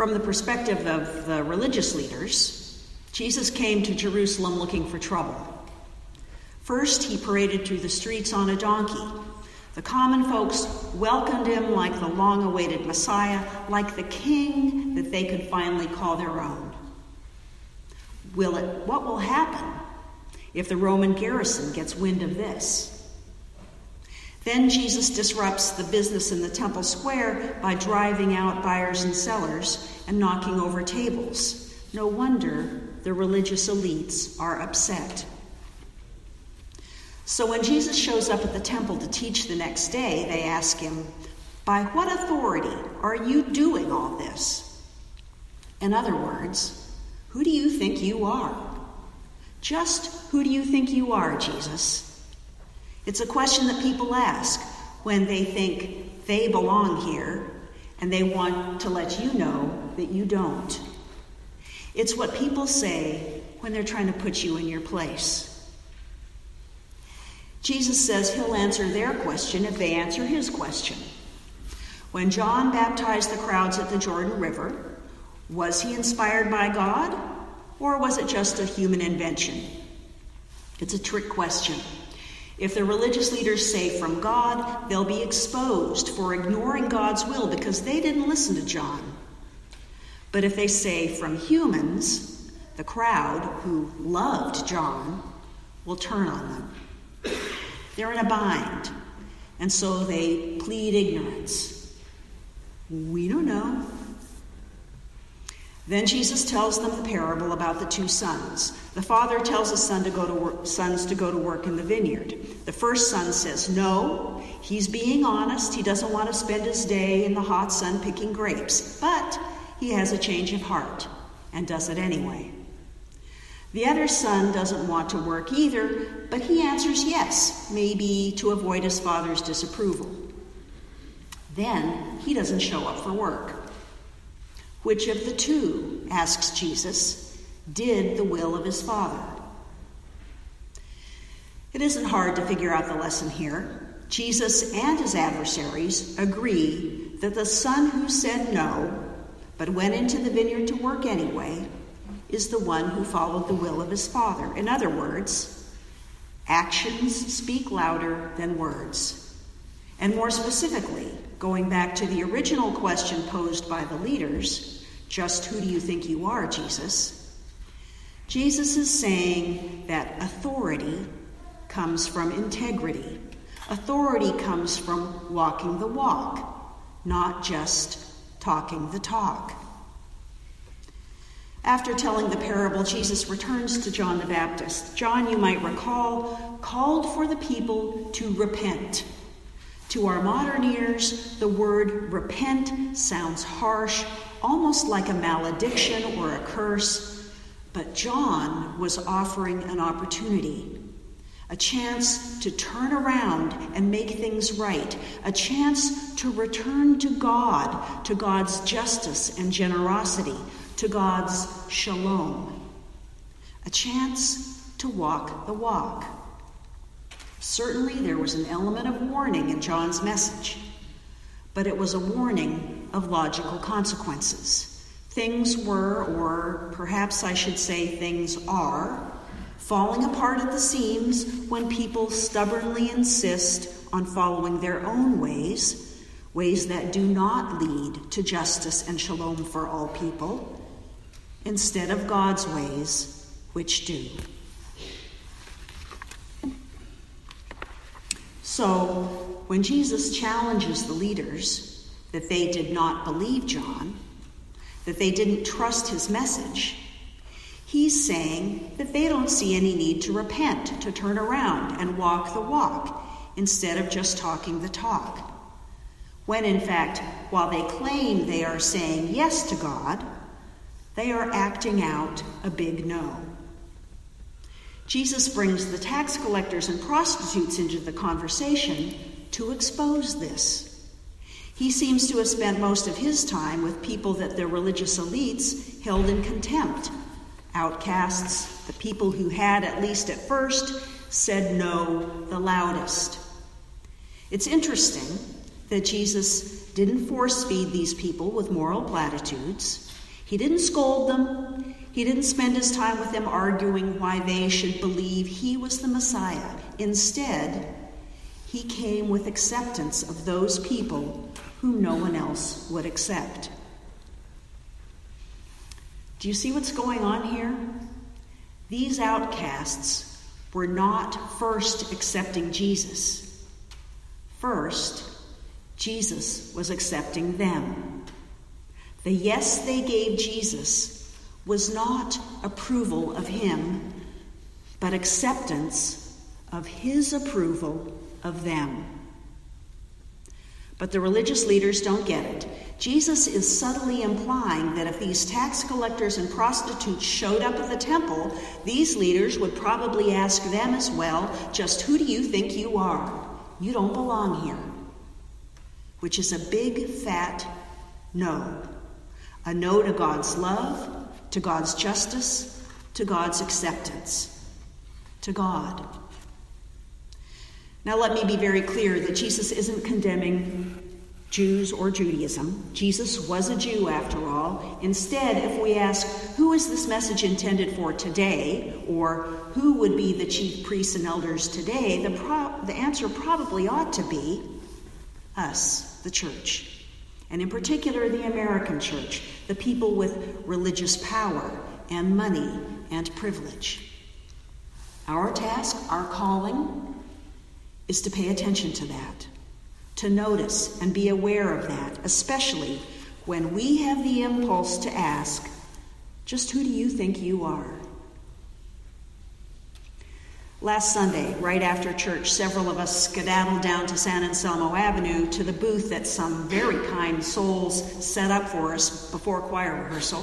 From the perspective of the religious leaders, Jesus came to Jerusalem looking for trouble. First, he paraded through the streets on a donkey. The common folks welcomed him like the long awaited Messiah, like the king that they could finally call their own. Will it, what will happen if the Roman garrison gets wind of this? Then Jesus disrupts the business in the temple square by driving out buyers and sellers and knocking over tables. No wonder the religious elites are upset. So when Jesus shows up at the temple to teach the next day, they ask him, By what authority are you doing all this? In other words, who do you think you are? Just who do you think you are, Jesus? It's a question that people ask when they think they belong here and they want to let you know that you don't. It's what people say when they're trying to put you in your place. Jesus says he'll answer their question if they answer his question. When John baptized the crowds at the Jordan River, was he inspired by God or was it just a human invention? It's a trick question. If the religious leaders say from God, they'll be exposed for ignoring God's will because they didn't listen to John. But if they say from humans, the crowd who loved John will turn on them. They're in a bind, and so they plead ignorance. We don't know. Then Jesus tells them the parable about the two sons. The father tells his son to go to work, sons to go to work in the vineyard. The first son says no. He's being honest. He doesn't want to spend his day in the hot sun picking grapes, but he has a change of heart and does it anyway. The other son doesn't want to work either, but he answers yes, maybe to avoid his father's disapproval. Then he doesn't show up for work. Which of the two, asks Jesus, did the will of his Father? It isn't hard to figure out the lesson here. Jesus and his adversaries agree that the son who said no, but went into the vineyard to work anyway, is the one who followed the will of his Father. In other words, actions speak louder than words. And more specifically, going back to the original question posed by the leaders just who do you think you are, Jesus? Jesus is saying that authority comes from integrity. Authority comes from walking the walk, not just talking the talk. After telling the parable, Jesus returns to John the Baptist. John, you might recall, called for the people to repent. To our modern ears, the word repent sounds harsh, almost like a malediction or a curse. But John was offering an opportunity, a chance to turn around and make things right, a chance to return to God, to God's justice and generosity, to God's shalom, a chance to walk the walk. Certainly, there was an element of warning in John's message, but it was a warning of logical consequences. Things were, or perhaps I should say, things are, falling apart at the seams when people stubbornly insist on following their own ways, ways that do not lead to justice and shalom for all people, instead of God's ways, which do. So, when Jesus challenges the leaders that they did not believe John, that they didn't trust his message, he's saying that they don't see any need to repent, to turn around and walk the walk, instead of just talking the talk. When in fact, while they claim they are saying yes to God, they are acting out a big no. Jesus brings the tax collectors and prostitutes into the conversation to expose this. He seems to have spent most of his time with people that the religious elites held in contempt outcasts, the people who had, at least at first, said no the loudest. It's interesting that Jesus didn't force feed these people with moral platitudes. He didn't scold them. He didn't spend his time with them arguing why they should believe he was the Messiah. Instead, he came with acceptance of those people whom no one else would accept. Do you see what's going on here? These outcasts were not first accepting Jesus. First, Jesus was accepting them. The yes they gave Jesus was not approval of him, but acceptance of his approval of them. But the religious leaders don't get it. Jesus is subtly implying that if these tax collectors and prostitutes showed up at the temple, these leaders would probably ask them as well, just who do you think you are? You don't belong here. Which is a big, fat no. A no to God's love, to God's justice, to God's acceptance, to God. Now, let me be very clear that Jesus isn't condemning Jews or Judaism. Jesus was a Jew, after all. Instead, if we ask, who is this message intended for today, or who would be the chief priests and elders today, the, pro- the answer probably ought to be us, the church. And in particular, the American church, the people with religious power and money and privilege. Our task, our calling, is to pay attention to that, to notice and be aware of that, especially when we have the impulse to ask, just who do you think you are? Last Sunday, right after church, several of us skedaddled down to San Anselmo Avenue to the booth that some very kind souls set up for us before choir rehearsal.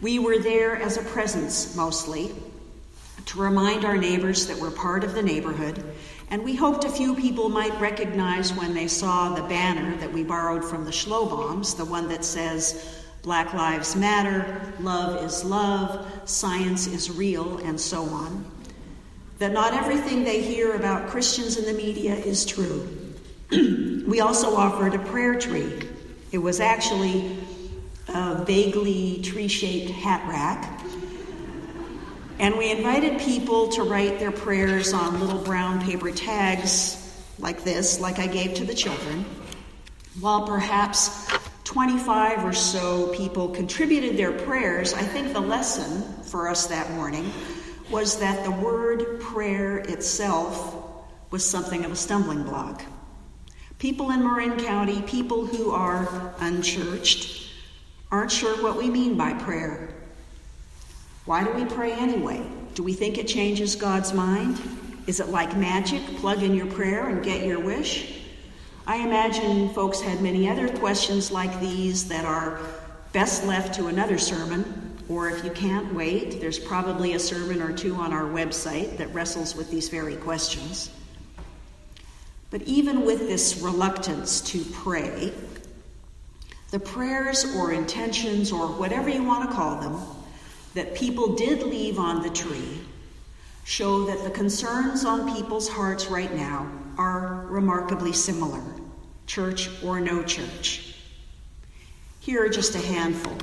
We were there as a presence mostly, to remind our neighbors that we're part of the neighborhood and we hoped a few people might recognize when they saw the banner that we borrowed from the Schloboms, the one that says, Black Lives Matter, Love is Love, Science is Real, and so on. That not everything they hear about Christians in the media is true. we also offered a prayer tree. It was actually a vaguely tree shaped hat rack and we invited people to write their prayers on little brown paper tags like this, like I gave to the children, while perhaps 25 or so people contributed their prayers. I think the lesson for us that morning was that the word prayer itself was something of a stumbling block. People in Marin County, people who are unchurched, aren't sure what we mean by prayer. Why do we pray anyway? Do we think it changes God's mind? Is it like magic? Plug in your prayer and get your wish? I imagine folks had many other questions like these that are best left to another sermon, or if you can't wait, there's probably a sermon or two on our website that wrestles with these very questions. But even with this reluctance to pray, the prayers or intentions or whatever you want to call them that people did leave on the tree show that the concerns on people's hearts right now are remarkably similar, church or no church. Here are just a handful.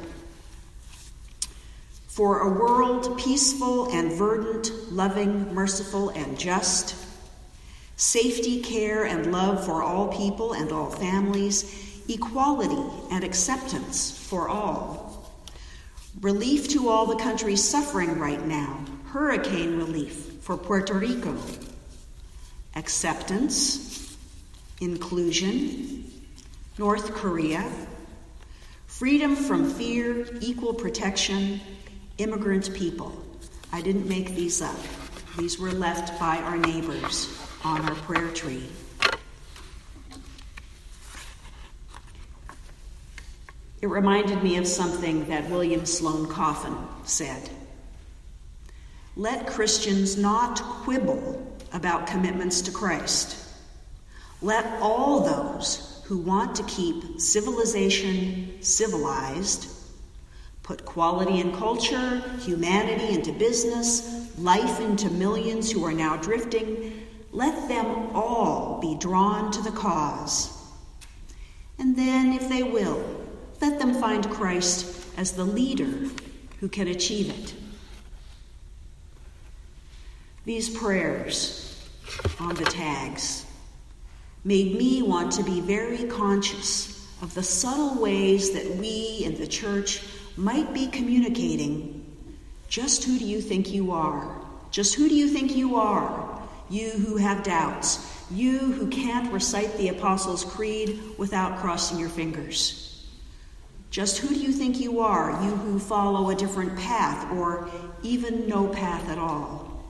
For a world peaceful and verdant, loving, merciful, and just, safety, care, and love for all people and all families, equality and acceptance for all Relief to all the countries suffering right now. Hurricane relief for Puerto Rico. Acceptance, inclusion, North Korea. Freedom from fear, equal protection, immigrant people. I didn't make these up. These were left by our neighbors on our prayer tree. It reminded me of something that William Sloane Coffin said. Let Christians not quibble about commitments to Christ. Let all those who want to keep civilization civilized put quality and culture, humanity into business, life into millions who are now drifting. Let them all be drawn to the cause And then, if they will, let them find Christ as the leader who can achieve it. These prayers on the tags made me want to be very conscious of the subtle ways that we in the church might be communicating just who do you think you are? Just who do you think you are? You who have doubts, you who can't recite the Apostles' Creed without crossing your fingers. Just who do you think you are, you who follow a different path or even no path at all?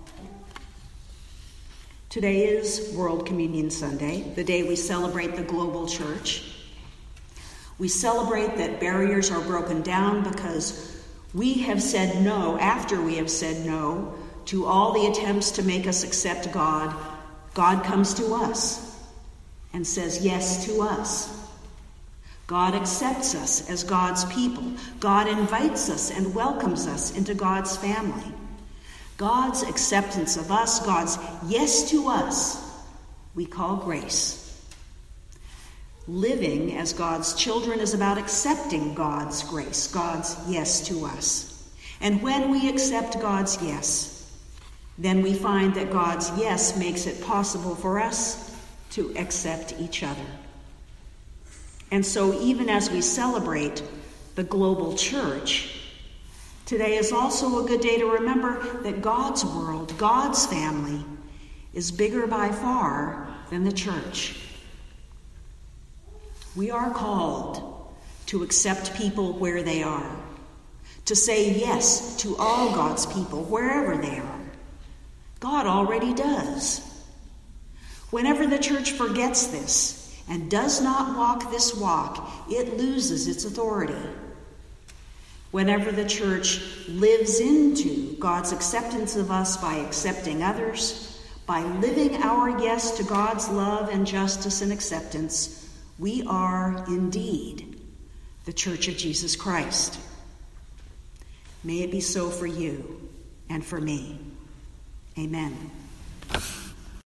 Today is World Communion Sunday, the day we celebrate the global church. We celebrate that barriers are broken down because we have said no, after we have said no, to all the attempts to make us accept God. God comes to us and says yes to us. God accepts us as God's people. God invites us and welcomes us into God's family. God's acceptance of us, God's yes to us, we call grace. Living as God's children is about accepting God's grace, God's yes to us. And when we accept God's yes, then we find that God's yes makes it possible for us to accept each other. And so, even as we celebrate the global church, today is also a good day to remember that God's world, God's family, is bigger by far than the church. We are called to accept people where they are, to say yes to all God's people wherever they are. God already does. Whenever the church forgets this and does not walk this walk, it loses its authority. Whenever the church lives into God's acceptance of us by accepting others, by living our yes to God's love and justice and acceptance, we are indeed the Church of Jesus Christ. May it be so for you and for me. Amen.